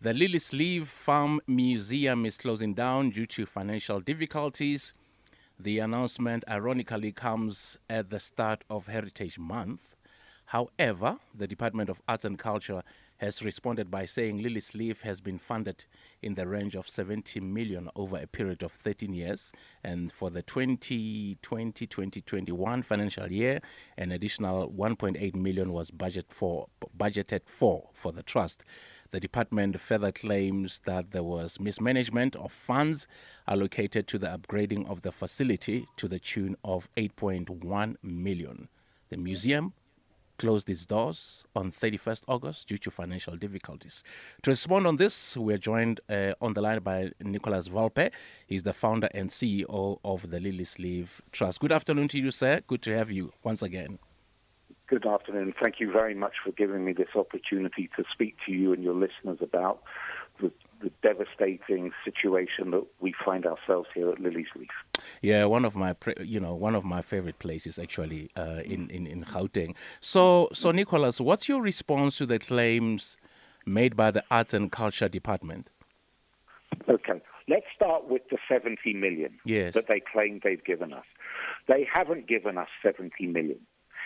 The Liliesleaf Farm Museum is closing down due to financial difficulties. The announcement ironically comes at the start of Heritage Month. However, the Department of Arts and Culture has responded by saying Liliesleaf has been funded in the range of 70 million over a period of 13 years. And for the 2020-2021 financial year, an additional 1.8 million was budget for, budgeted for for the trust. The department further claims that there was mismanagement of funds allocated to the upgrading of the facility to the tune of 8.1 million. The museum closed its doors on 31st August due to financial difficulties. To respond on this, we are joined uh, on the line by Nicholas Wolpe. He's the founder and CEO of the Liliesleaf Trust. Good afternoon to you, sir. Good to have you once again. Good afternoon. Thank you very much for giving me this opportunity to speak to you and your listeners about the, the devastating situation that we find ourselves here at Liliesleaf. Yeah, one of my you know one of my favorite places actually uh, in, in in Gauteng. So so Nicholas, what's your response to the claims made by the Arts and Culture Department? Okay, let's start with the 70 million yes. that they claim they've given us. They haven't given us 70 million.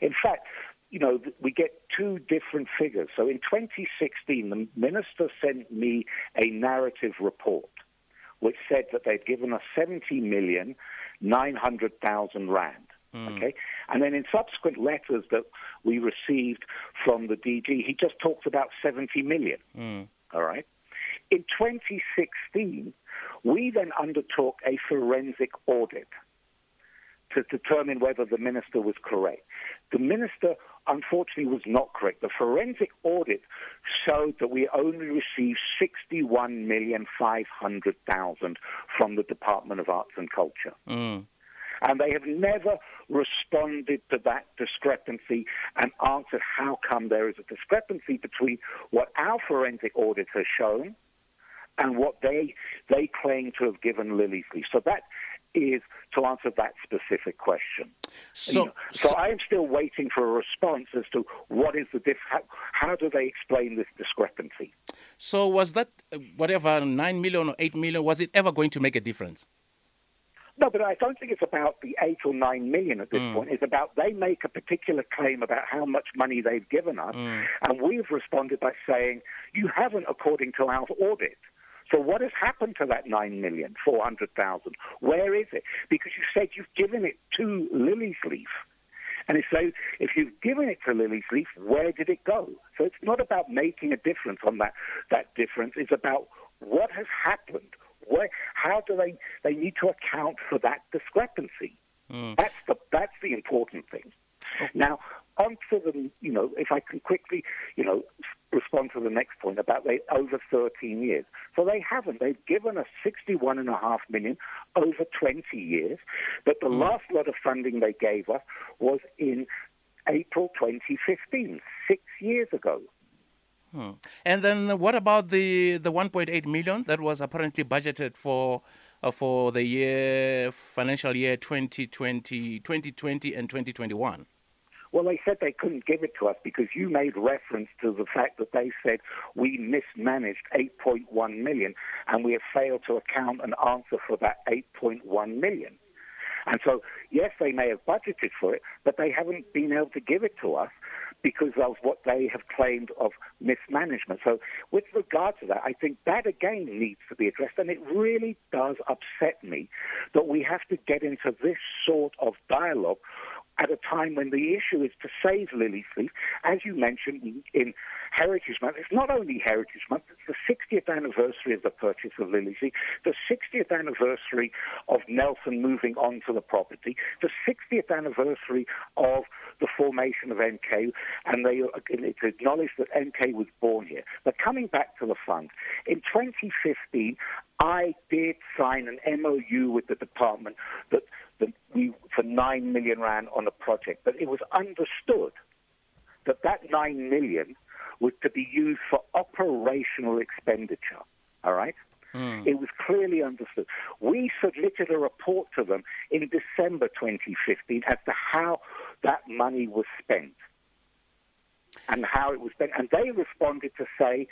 In fact, you know, we get two different figures. So in 2016, the minister sent me a narrative report which said that they'd given us 70 million 900,000 rand. Mm. Okay, and then in subsequent letters that we received from the DG, he just talks about 70 million. Mm. All right. In 2016, we then undertook a forensic audit to determine whether the minister was correct. The minister, unfortunately, was not correct. The forensic audit showed that we only received 61,500,000 from the Department of Arts and Culture. Mm. And they have never responded to that discrepancy and answered how come there is a discrepancy between what our forensic audit has shown and what they they claim to have given Liliesleaf. So that is to answer that specific question. So, you know, so, so I am still waiting for a response as to what is the diff- how, how do they explain this discrepancy? So was that uh, whatever nine million or eight million? Was it ever going to make a difference? No, but I don't think it's about the eight or nine million at this mm. point. It's about they make a particular claim about how much money they've given us, mm. and we've responded by saying you haven't according to our audit. So what has happened to that nine million four hundred thousand? Where is it? Because you said you've given it to Lily's Liliesleaf. And so if you've given it to Lily's Liliesleaf, where did it go? So it's not about making a difference on that, that difference. It's about what has happened. Where, how do they, they need to account for that discrepancy? Mm. That's, the, that's the important thing. Oh. Now, onto the, you know, if I can quickly, you know, respond to the next point about they over 13 years. So they haven't. They've given us 61.5 million over 20 years, but the mm. last lot of funding they gave us was in April 2015, six years ago. Hmm. And then what about the the 1.8 million that was apparently budgeted for uh, for the year financial year 2020 2020 and 2021? Well, they said they couldn't give it to us because you made reference to the fact that they said we mismanaged 8.1 million and we have failed to account and answer for that 8.1 million. And so, yes, they may have budgeted for it, but they haven't been able to give it to us because of what they have claimed of mismanagement. So, with regard to that, I think that again needs to be addressed. And it really does upset me that we have to get into this sort of dialogue at a time when the issue is to save Liliesleaf. As you mentioned in Heritage Month, it's not only Heritage Month, it's the 60th anniversary of the purchase of Liliesleaf, the 60th anniversary of Nelson moving on to the property, the 60th anniversary of the formation of MK, and they it's acknowledged that MK was born here. But coming back to the fund, in 2015, I did sign an MOU with the department that that we for nine million rand on a project, but it was understood that that nine million was to be used for operational expenditure. All right. Mm. It was clearly understood. We submitted a report to them in December 2015 as to how that money was spent and how it was spent. And they responded to say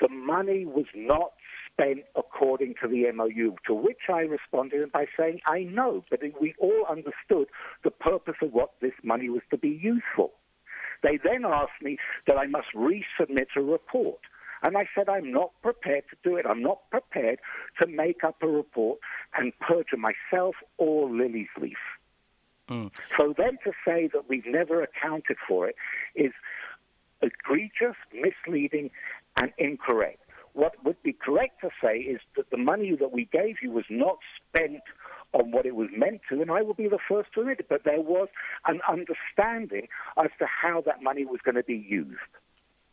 the money was not spent according to the MOU, to which I responded by saying, I know, but we all understood the purpose of what this money was to be used for. They then asked me that I must resubmit a report. And I said, I'm not prepared to do it. I'm not prepared to make up a report and perjure myself or Lily's Leaf. Mm. So then to say that we've never accounted for it is egregious, misleading, and incorrect. What would be correct to say is that the money that we gave you was not spent on what it was meant to, and I will be the first to admit it, but there was an understanding as to how that money was going to be used.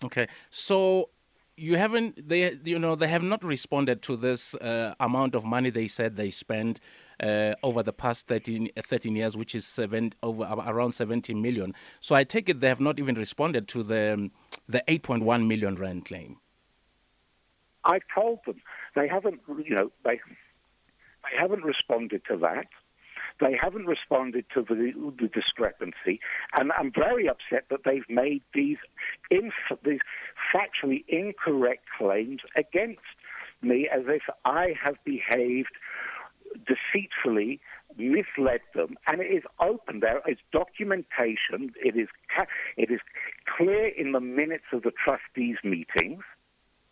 Okay, so you haven't they you know they have not responded to this uh, amount of money they said they spent uh, over the past 13, 13 years which is seven over around 70 million so i take it they have not even responded to the the 8.1 million rand claim i told them they haven't you know they they haven't responded to that they haven't responded to the, the discrepancy, and I'm very upset that they've made these, inf- these factually incorrect claims against me as if I have behaved deceitfully, misled them, and it is open. There is documentation. It is it is clear in the minutes of the trustees' meetings.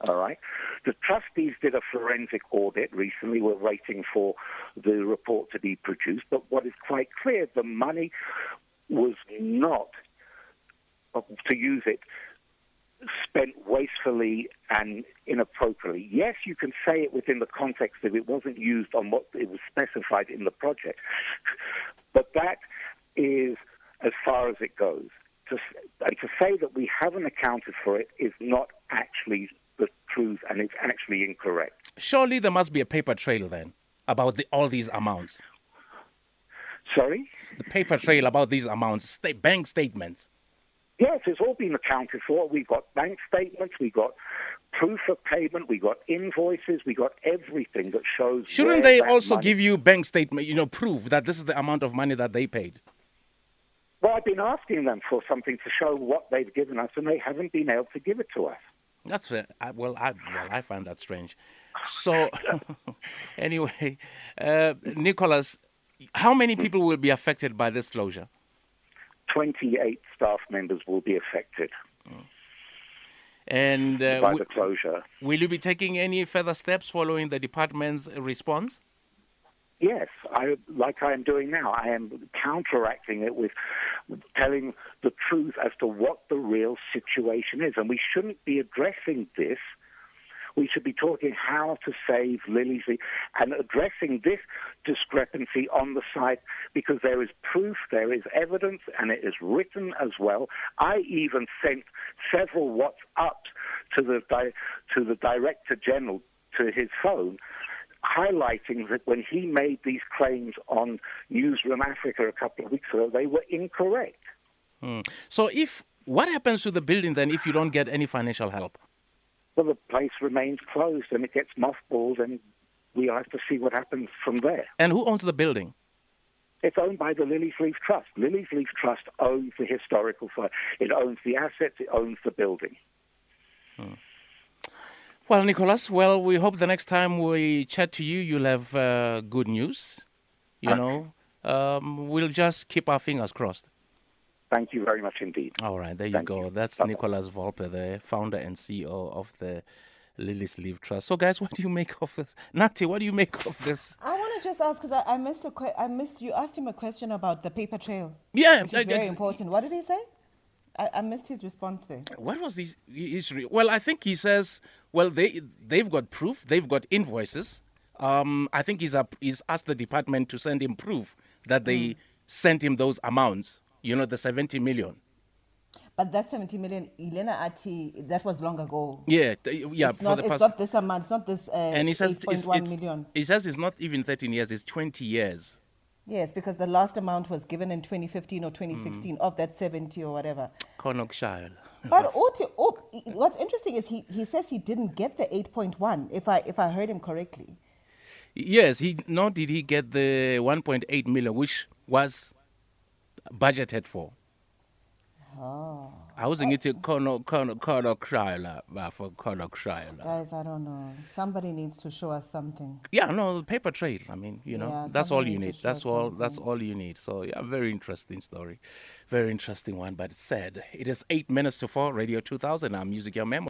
All right. The trustees did a forensic audit recently. We're waiting for the report to be produced. But what is quite clear, the money was not, to use it, spent wastefully and inappropriately. Yes, you can say it within the context that it wasn't used on what it was specified in the project, but that is as far as it goes. To, to say that we haven't accounted for it is not actually the truth and it's actually incorrect. Surely there must be a paper trail then about the, all these amounts. Sorry? The paper trail about these amounts, sta- bank statements. Yes, it's all been accounted for. We've got bank statements, we've got proof of payment, we've got invoices, we've got everything that shows. Shouldn't they also money... give you bank statement, you know, proof that this is the amount of money that they paid? Well, I've been asking them for something to show what they've given us, and they haven't been able to give it to us. That's. I, well, I well I find that strange. So, anyway, uh, Nicholas, how many people will be affected by this closure? 28 staff members will be affected. Mm. And uh, by the closure. Will you be taking any further steps following the department's response? Yes, I, like I am doing now. I am counteracting it with telling the truth as to what the real situation is. And we shouldn't be addressing this. We should be talking how to save Lily's and addressing this discrepancy on the site because there is proof, there is evidence, and it is written as well. I even sent several WhatsApps to the to the Director General to his phone highlighting that when he made these claims on Newsroom Africa a couple of weeks ago, they were incorrect. Hmm. So, if what happens to the building then if you don't get any financial help? Well, the place remains closed and it gets mothballed, and we have to see what happens from there. And who owns the building? It's owned by the Liliesleaf Trust. Liliesleaf Trust owns the historical site. It owns the assets. It owns the building. Hmm. Well, Nicholas, well, we hope the next time we chat to you, you'll have uh, good news. You know, um, we'll just keep our fingers crossed. Thank you very much indeed. All right, there Thank you go. You. That's Bye-bye. Nicholas Wolpe, the founder and CEO of the Liliesleaf Trust. So, guys, what do you make of this? Nati, what do you make of this? I want to just ask because I, I, missed a que- I missed you asked him a question about the paper trail. Yeah, which is very important. What did he say? I, I missed his response there. What was his, his re- well? I think he says, well, they they've got proof, they've got invoices. Um, I think he's up, he's asked the department to send him proof that they mm. sent him those amounts. You know, the seventy million. But that 70 million, Elena Ati, that was long ago. Yeah, th- yeah. It's, not, it's not this amount, it's not this uh, and he says 8.1 it's, million. He says it's not even 13 years, it's 20 years. Yes, because the last amount was given in 2015 or 2016 mm. of that 70 or whatever. Connockshire. But oh, what's interesting is he, he says he didn't get the 8.1, if I, if I heard him correctly. Yes, he nor did he get the 1.8 million, which was budgeted for. Oh. Awuzingithi khona khona khona kryla bafo khona kryla Guys, I don't know. Somebody needs to show us something. yeah no paper trail i mean you know Yeah, that's all you need that's all that's all you need. So yeah very interesting story very interesting one but sad. It is eight minutes to four radio 2000 i'm music your memory